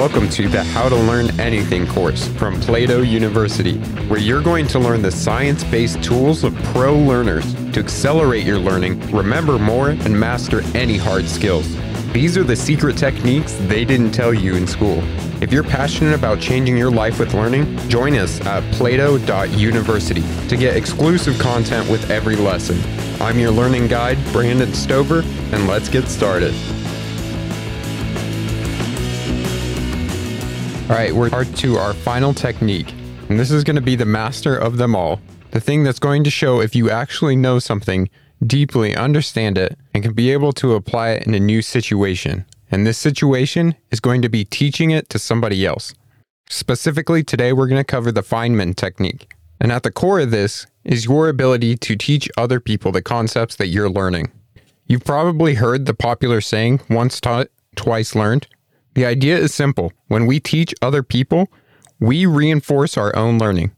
Welcome to the How to Learn Anything course from Plato University, where you're going to learn the science based tools of pro learners to accelerate your learning, remember more, and master any hard skills. These are the secret techniques they didn't tell you in school. If you're passionate about changing your life with learning, join us at plato.university to get exclusive content with every lesson. I'm your learning guide, Brandon Stover, and let's get started. All right, we're to our final technique, and this is going to be the master of them all. The thing that's going to show if you actually know something, deeply understand it, and can be able to apply it in a new situation. And this situation is going to be teaching it to somebody else. Specifically, today we're going to cover the Feynman technique. And at the core of this is your ability to teach other people the concepts that you're learning. You've probably heard the popular saying, once taught, twice learned. The idea is simple. When we teach other people, we reinforce our own learning.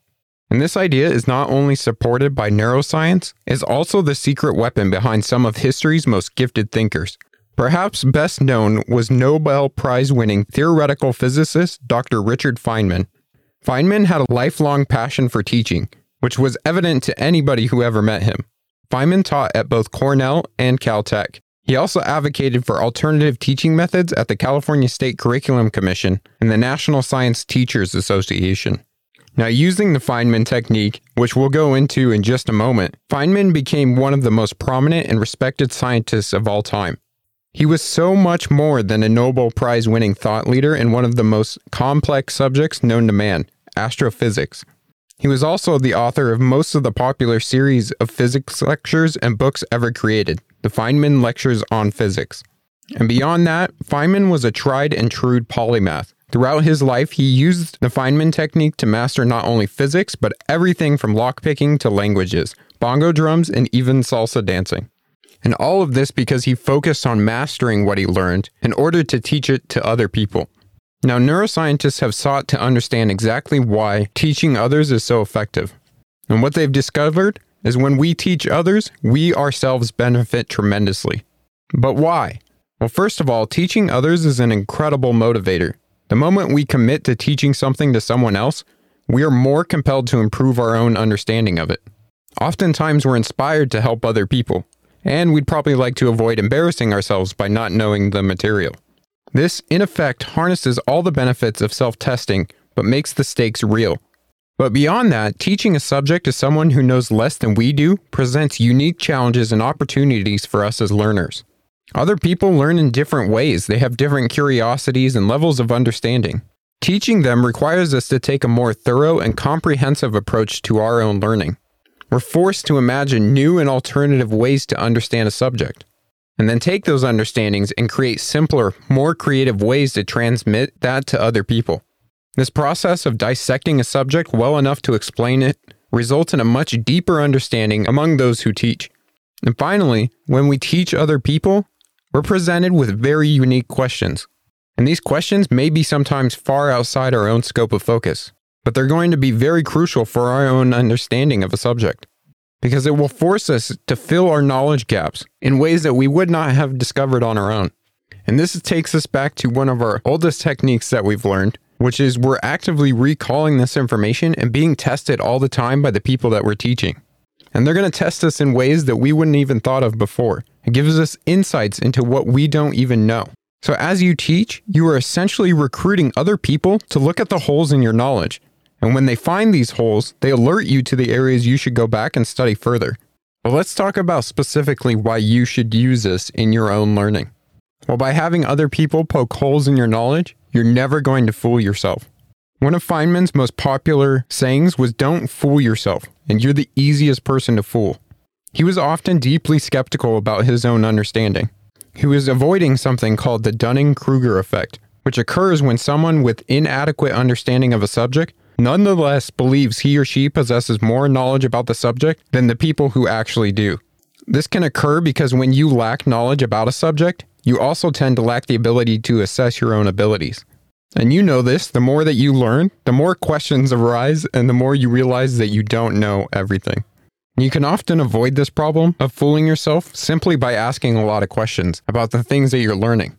And this idea is not only supported by neuroscience, it's also the secret weapon behind some of history's most gifted thinkers. Perhaps best known was Nobel Prize winning theoretical physicist Dr. Richard Feynman. Feynman had a lifelong passion for teaching, which was evident to anybody who ever met him. Feynman taught at both Cornell and Caltech, he also advocated for alternative teaching methods at the California State Curriculum Commission and the National Science Teachers Association. Now, using the Feynman technique, which we'll go into in just a moment, Feynman became one of the most prominent and respected scientists of all time. He was so much more than a Nobel Prize winning thought leader in one of the most complex subjects known to man astrophysics. He was also the author of most of the popular series of physics lectures and books ever created, the Feynman Lectures on Physics. And beyond that, Feynman was a tried and true polymath. Throughout his life, he used the Feynman technique to master not only physics, but everything from lockpicking to languages, bongo drums, and even salsa dancing. And all of this because he focused on mastering what he learned in order to teach it to other people. Now, neuroscientists have sought to understand exactly why teaching others is so effective. And what they've discovered is when we teach others, we ourselves benefit tremendously. But why? Well, first of all, teaching others is an incredible motivator. The moment we commit to teaching something to someone else, we are more compelled to improve our own understanding of it. Oftentimes, we're inspired to help other people, and we'd probably like to avoid embarrassing ourselves by not knowing the material. This, in effect, harnesses all the benefits of self testing, but makes the stakes real. But beyond that, teaching a subject to someone who knows less than we do presents unique challenges and opportunities for us as learners. Other people learn in different ways, they have different curiosities and levels of understanding. Teaching them requires us to take a more thorough and comprehensive approach to our own learning. We're forced to imagine new and alternative ways to understand a subject and then take those understandings and create simpler, more creative ways to transmit that to other people. This process of dissecting a subject well enough to explain it results in a much deeper understanding among those who teach. And finally, when we teach other people, we're presented with very unique questions. And these questions may be sometimes far outside our own scope of focus, but they're going to be very crucial for our own understanding of a subject because it will force us to fill our knowledge gaps in ways that we would not have discovered on our own. And this takes us back to one of our oldest techniques that we've learned, which is we're actively recalling this information and being tested all the time by the people that we're teaching. And they're going to test us in ways that we wouldn't even thought of before. It gives us insights into what we don't even know. So as you teach, you are essentially recruiting other people to look at the holes in your knowledge and when they find these holes, they alert you to the areas you should go back and study further. But let's talk about specifically why you should use this in your own learning. Well, by having other people poke holes in your knowledge, you're never going to fool yourself. One of Feynman's most popular sayings was don't fool yourself, and you're the easiest person to fool. He was often deeply skeptical about his own understanding. He was avoiding something called the Dunning Kruger effect, which occurs when someone with inadequate understanding of a subject nonetheless believes he or she possesses more knowledge about the subject than the people who actually do. This can occur because when you lack knowledge about a subject, you also tend to lack the ability to assess your own abilities. And you know this the more that you learn, the more questions arise, and the more you realize that you don't know everything. You can often avoid this problem of fooling yourself simply by asking a lot of questions about the things that you're learning.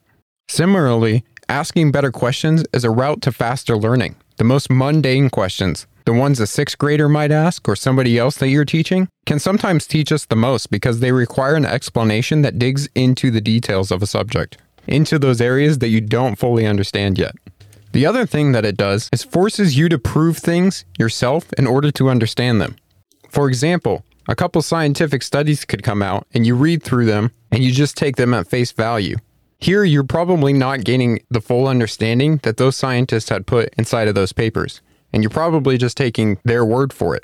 Similarly, asking better questions is a route to faster learning. The most mundane questions, the ones a sixth grader might ask or somebody else that you're teaching, can sometimes teach us the most because they require an explanation that digs into the details of a subject, into those areas that you don't fully understand yet. The other thing that it does is forces you to prove things yourself in order to understand them. For example, a couple scientific studies could come out and you read through them and you just take them at face value. Here, you're probably not gaining the full understanding that those scientists had put inside of those papers, and you're probably just taking their word for it.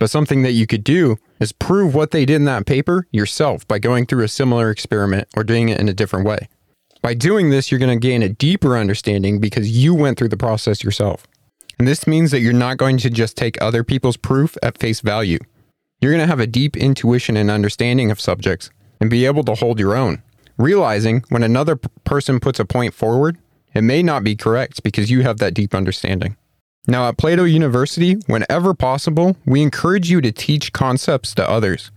But something that you could do is prove what they did in that paper yourself by going through a similar experiment or doing it in a different way. By doing this, you're going to gain a deeper understanding because you went through the process yourself. And this means that you're not going to just take other people's proof at face value. You're going to have a deep intuition and understanding of subjects and be able to hold your own, realizing when another person puts a point forward, it may not be correct because you have that deep understanding. Now, at Plato University, whenever possible, we encourage you to teach concepts to others,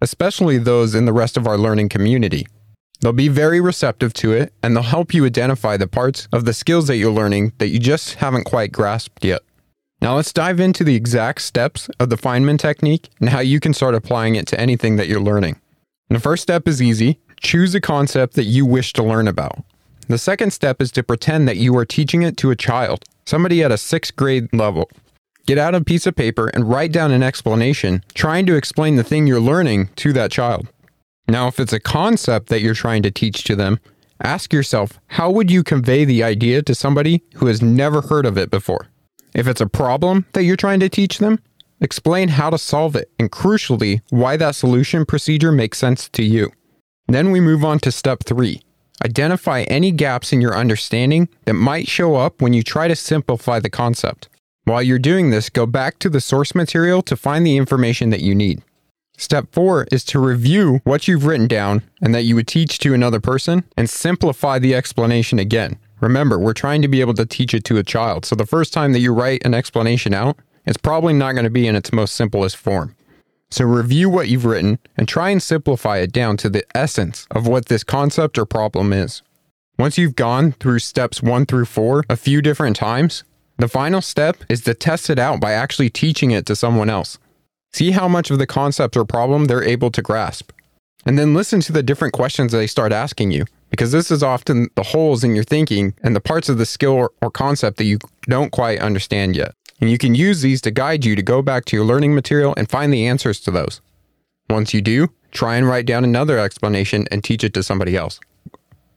especially those in the rest of our learning community. They'll be very receptive to it and they'll help you identify the parts of the skills that you're learning that you just haven't quite grasped yet. Now, let's dive into the exact steps of the Feynman technique and how you can start applying it to anything that you're learning. the first step is easy choose a concept that you wish to learn about. The second step is to pretend that you are teaching it to a child, somebody at a sixth grade level. Get out a piece of paper and write down an explanation, trying to explain the thing you're learning to that child. Now, if it's a concept that you're trying to teach to them, ask yourself how would you convey the idea to somebody who has never heard of it before? If it's a problem that you're trying to teach them, explain how to solve it and crucially, why that solution procedure makes sense to you. Then we move on to step three identify any gaps in your understanding that might show up when you try to simplify the concept. While you're doing this, go back to the source material to find the information that you need. Step four is to review what you've written down and that you would teach to another person and simplify the explanation again. Remember, we're trying to be able to teach it to a child. So the first time that you write an explanation out, it's probably not going to be in its most simplest form. So review what you've written and try and simplify it down to the essence of what this concept or problem is. Once you've gone through steps one through four a few different times, the final step is to test it out by actually teaching it to someone else. See how much of the concept or problem they're able to grasp. And then listen to the different questions they start asking you, because this is often the holes in your thinking and the parts of the skill or, concept that you don't quite understand yet. And you can use these to guide you to go back to your learning material and find the answers to those. Once you do, try and write down another explanation and teach it to somebody else.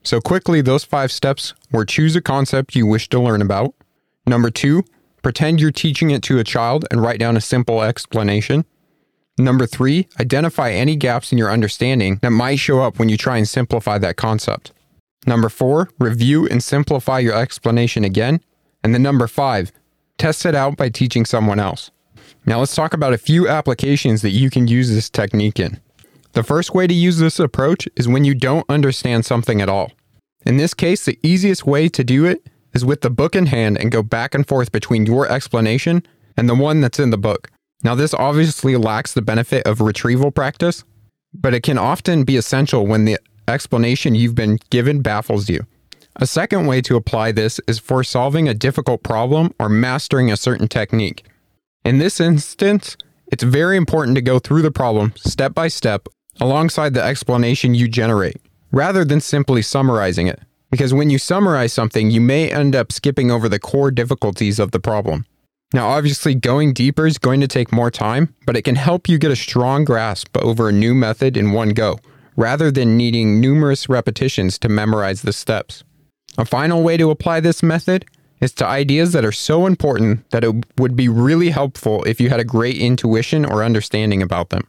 So, quickly, those five steps were choose a concept you wish to learn about. Number two, pretend you're teaching it to a child and write down a simple explanation. Number three, identify any gaps in your understanding that might show up when you try and simplify that concept. Number four, review and simplify your explanation again. And then number five, test it out by teaching someone else. Now let's talk about a few applications that you can use this technique in. The first way to use this approach is when you don't understand something at all. In this case, the easiest way to do it is with the book in hand and go back and forth between your explanation and the one that's in the book. Now, this obviously lacks the benefit of retrieval practice, but it can often be essential when the explanation you've been given baffles you. A second way to apply this is for solving a difficult problem or mastering a certain technique. In this instance, it's very important to go through the problem step by step alongside the explanation you generate, rather than simply summarizing it. Because when you summarize something, you may end up skipping over the core difficulties of the problem. Now, obviously, going deeper is going to take more time, but it can help you get a strong grasp over a new method in one go, rather than needing numerous repetitions to memorize the steps. A final way to apply this method is to ideas that are so important that it would be really helpful if you had a great intuition or understanding about them.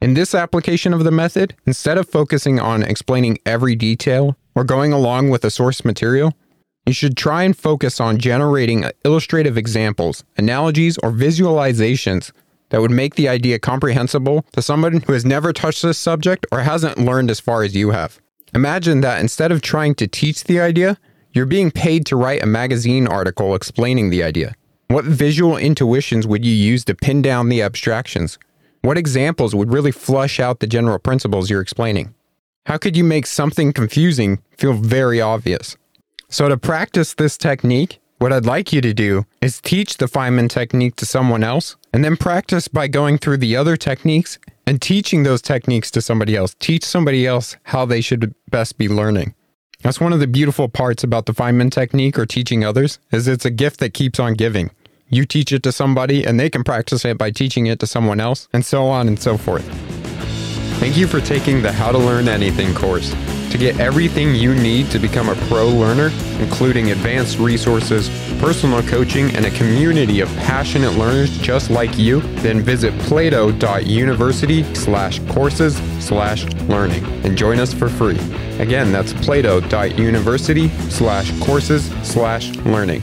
In this application of the method, instead of focusing on explaining every detail or going along with the source material, you should try and focus on generating illustrative examples, analogies, or visualizations that would make the idea comprehensible to someone who has never touched this subject or hasn't learned as far as you have. Imagine that instead of trying to teach the idea, you're being paid to write a magazine article explaining the idea. What visual intuitions would you use to pin down the abstractions? What examples would really flush out the general principles you're explaining? How could you make something confusing feel very obvious? So, to practice this technique, what I'd like you to do is teach the Feynman technique to someone else and then practice by going through the other techniques and teaching those techniques to somebody else. Teach somebody else how they should best be learning. That's one of the beautiful parts about the Feynman technique or teaching others is it's a gift that keeps on giving. You teach it to somebody and they can practice it by teaching it to someone else and so on and so forth. Thank you for taking the How to Learn Anything course. To get everything you need to become a pro learner, including advanced resources, personal coaching, and a community of passionate learners just like you, then visit plato.university slash courses slash learning and join us for free. Again, that's plato.university slash courses slash learning.